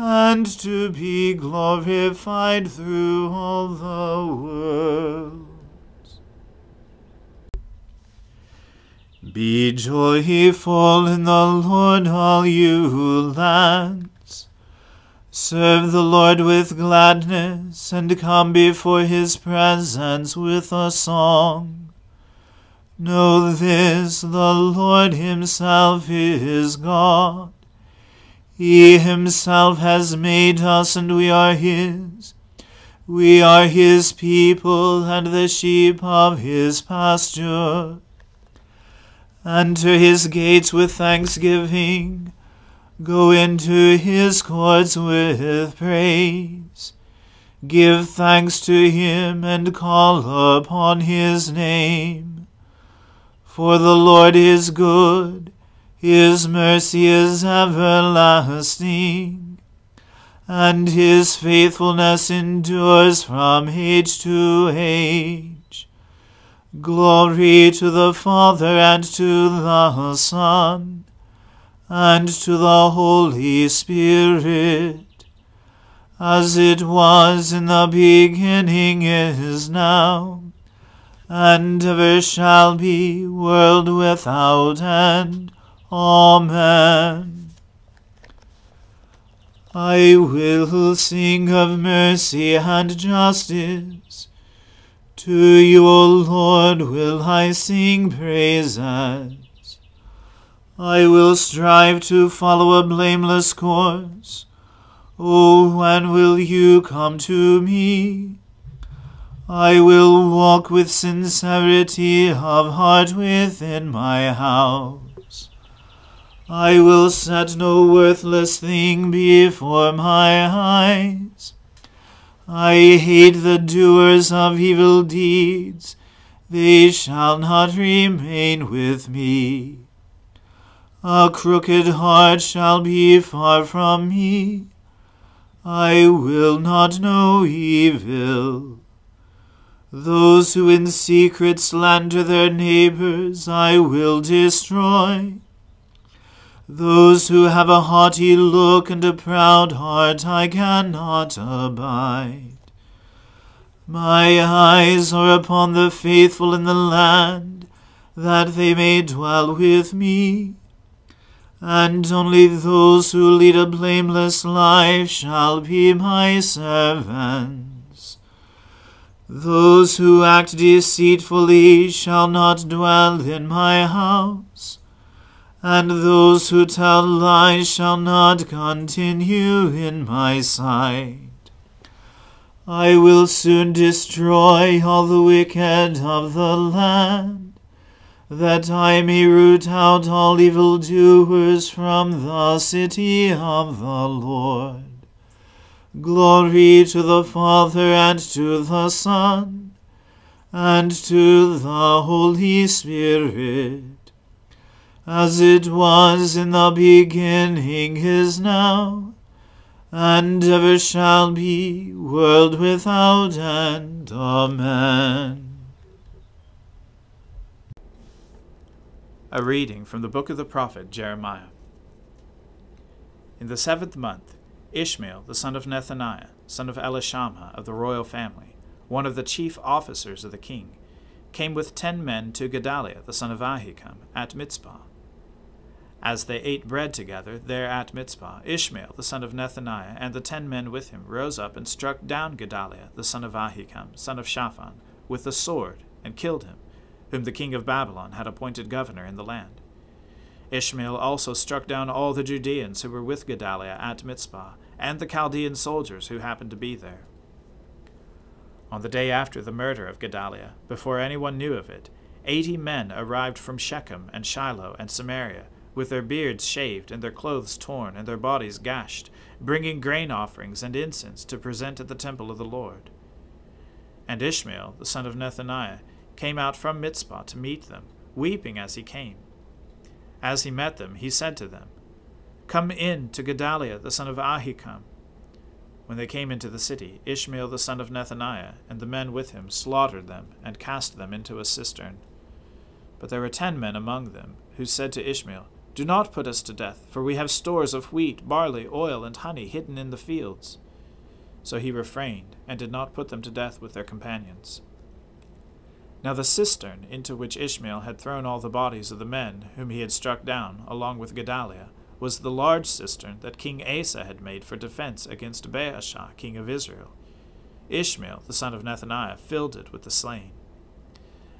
and to be glorified through all the worlds. Be joyful in the Lord, all you lands. Serve the Lord with gladness, and come before his presence with a song. Know this, the Lord himself is God. He himself has made us, and we are his. We are his people, and the sheep of his pasture. Enter his gates with thanksgiving. Go into his courts with praise. Give thanks to him, and call upon his name. For the Lord is good, his mercy is everlasting, and his faithfulness endures from age to age. Glory to the Father and to the Son and to the Holy Spirit, as it was in the beginning is now and ever shall be, world without end. Amen. I will sing of mercy and justice. To you, O Lord, will I sing praises. I will strive to follow a blameless course. Oh, when will you come to me? I will walk with sincerity of heart within my house. I will set no worthless thing before my eyes. I hate the doers of evil deeds, they shall not remain with me. A crooked heart shall be far from me. I will not know evil. Those who in secret slander their neighbors I will destroy. Those who have a haughty look and a proud heart I cannot abide. My eyes are upon the faithful in the land, that they may dwell with me. And only those who lead a blameless life shall be my servants. Those who act deceitfully shall not dwell in my house, and those who tell lies shall not continue in my sight. I will soon destroy all the wicked of the land, that I may root out all evildoers from the city of the Lord. Glory to the Father and to the Son and to the Holy Spirit, as it was in the beginning is now, and ever shall be, world without end. Amen. A reading from the book of the prophet Jeremiah. In the seventh month, Ishmael, the son of Nethaniah, son of Elishama of the royal family, one of the chief officers of the king, came with ten men to Gedaliah, the son of Ahikam, at Mizpah. As they ate bread together there at Mizpah, Ishmael, the son of Nethaniah, and the ten men with him rose up and struck down Gedaliah, the son of Ahikam, son of Shaphan, with the sword, and killed him, whom the king of Babylon had appointed governor in the land. Ishmael also struck down all the Judeans who were with Gedaliah at Mizpah, and the Chaldean soldiers who happened to be there. On the day after the murder of Gedaliah, before anyone knew of it, eighty men arrived from Shechem and Shiloh and Samaria, with their beards shaved and their clothes torn and their bodies gashed, bringing grain offerings and incense to present at the temple of the Lord. And Ishmael, the son of Nethaniah, came out from Mizpah to meet them, weeping as he came. As he met them, he said to them, Come in to Gedaliah the son of Ahikam. When they came into the city, Ishmael the son of Nethaniah and the men with him slaughtered them and cast them into a cistern. But there were ten men among them who said to Ishmael, Do not put us to death, for we have stores of wheat, barley, oil, and honey hidden in the fields. So he refrained and did not put them to death with their companions. Now the cistern into which Ishmael had thrown all the bodies of the men whom he had struck down, along with Gedaliah, was the large cistern that King Asa had made for defense against Baasha, king of Israel. Ishmael, the son of Nethaniah, filled it with the slain.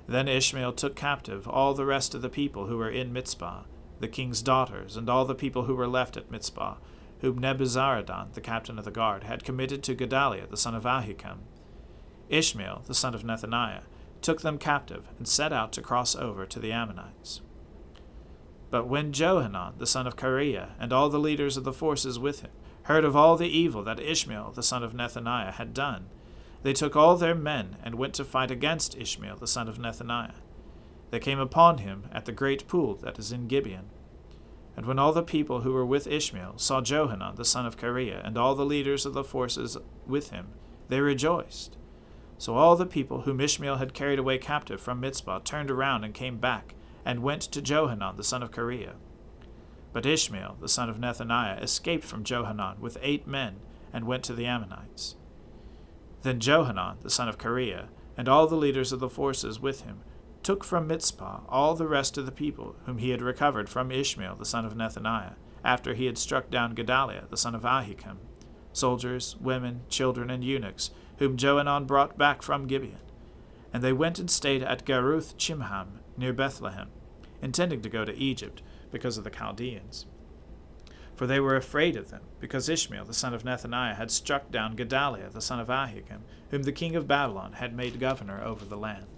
Then Ishmael took captive all the rest of the people who were in Mizpah, the king's daughters, and all the people who were left at Mizpah, whom Nebuzaradan, the captain of the guard, had committed to Gedaliah, the son of Ahikam. Ishmael, the son of Nethaniah, took them captive, and set out to cross over to the Ammonites. But when Johanan, the son of Kareah, and all the leaders of the forces with him, heard of all the evil that Ishmael, the son of Nethaniah, had done, they took all their men and went to fight against Ishmael, the son of Nethaniah. They came upon him at the great pool that is in Gibeon. And when all the people who were with Ishmael saw Johanan, the son of Kareah, and all the leaders of the forces with him, they rejoiced. So all the people whom Ishmael had carried away captive from Mizpah turned around and came back, and went to Johanan the son of Kareah. But Ishmael the son of Nethaniah escaped from Johanan with eight men, and went to the Ammonites. Then Johanan the son of Kareah, and all the leaders of the forces with him, took from Mizpah all the rest of the people whom he had recovered from Ishmael the son of Nethaniah, after he had struck down Gedaliah the son of Ahikam, soldiers, women, children, and eunuchs, whom Johanan brought back from Gibeon. And they went and stayed at Geruth Chimham, near Bethlehem, intending to go to Egypt because of the Chaldeans. For they were afraid of them, because Ishmael the son of Nethaniah had struck down Gedaliah the son of Ahikam, whom the king of Babylon had made governor over the land.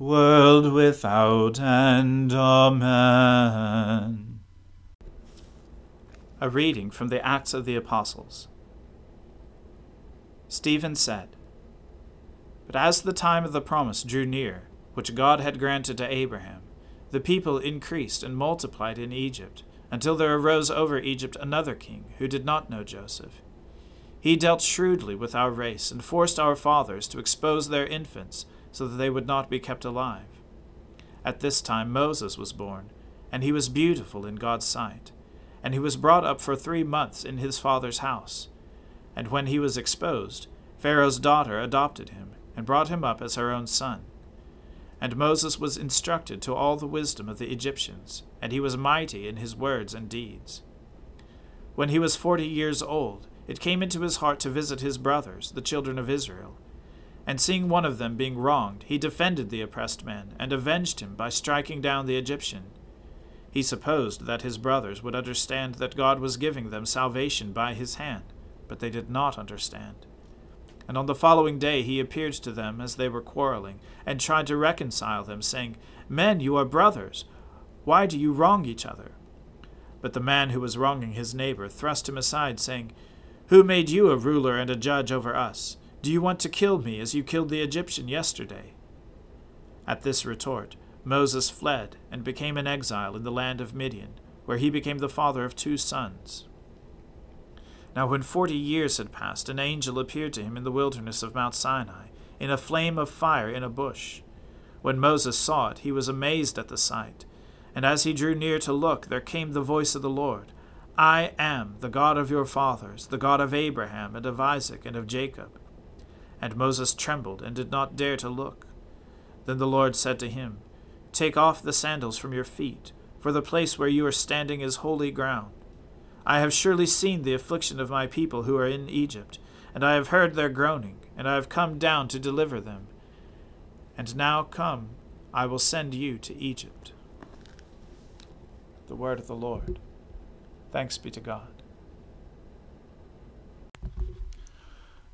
world without end. Amen. A reading from the Acts of the Apostles. Stephen said, But as the time of the promise drew near, which God had granted to Abraham, the people increased and multiplied in Egypt, until there arose over Egypt another king who did not know Joseph. He dealt shrewdly with our race and forced our fathers to expose their infants so that they would not be kept alive. At this time Moses was born, and he was beautiful in God's sight and he was brought up for three months in his father's house. And when he was exposed, Pharaoh's daughter adopted him, and brought him up as her own son. And Moses was instructed to all the wisdom of the Egyptians, and he was mighty in his words and deeds. When he was forty years old, it came into his heart to visit his brothers, the children of Israel. And seeing one of them being wronged, he defended the oppressed man, and avenged him by striking down the Egyptian. He supposed that his brothers would understand that God was giving them salvation by his hand, but they did not understand. And on the following day he appeared to them as they were quarreling, and tried to reconcile them, saying, Men, you are brothers. Why do you wrong each other? But the man who was wronging his neighbor thrust him aside, saying, Who made you a ruler and a judge over us? Do you want to kill me as you killed the Egyptian yesterday? At this retort, Moses fled and became an exile in the land of Midian, where he became the father of two sons. Now, when forty years had passed, an angel appeared to him in the wilderness of Mount Sinai, in a flame of fire in a bush. When Moses saw it, he was amazed at the sight. And as he drew near to look, there came the voice of the Lord I am the God of your fathers, the God of Abraham, and of Isaac, and of Jacob. And Moses trembled and did not dare to look. Then the Lord said to him, Take off the sandals from your feet, for the place where you are standing is holy ground. I have surely seen the affliction of my people who are in Egypt, and I have heard their groaning, and I have come down to deliver them. And now come, I will send you to Egypt. The word of the Lord. Thanks be to God.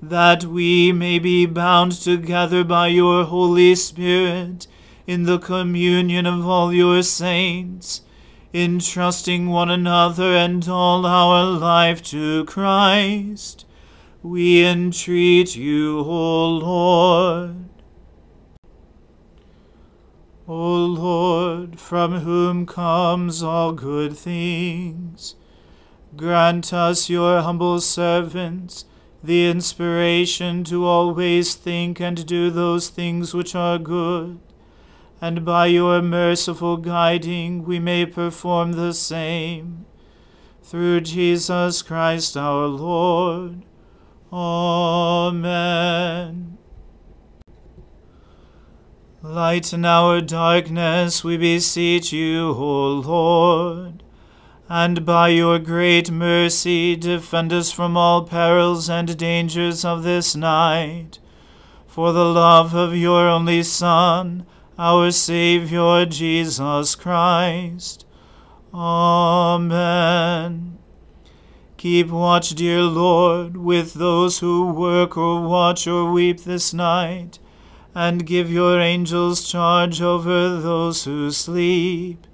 that we may be bound together by your Holy Spirit in the communion of all your saints, entrusting one another and all our life to Christ. We entreat you, O Lord. O Lord, from whom comes all good things, Grant us, your humble servants, the inspiration to always think and do those things which are good, and by your merciful guiding we may perform the same. Through Jesus Christ our Lord. Amen. Lighten our darkness, we beseech you, O Lord and by your great mercy defend us from all perils and dangers of this night. For the love of your only Son, our Saviour Jesus Christ. Amen. Keep watch, dear Lord, with those who work or watch or weep this night, and give your angels charge over those who sleep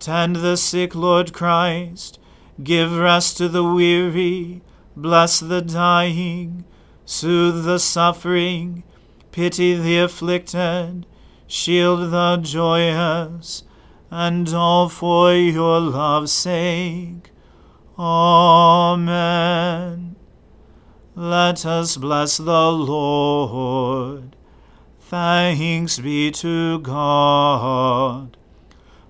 Tend the sick, Lord Christ. Give rest to the weary. Bless the dying. Soothe the suffering. Pity the afflicted. Shield the joyous. And all for your love's sake. Amen. Let us bless the Lord. Thanks be to God.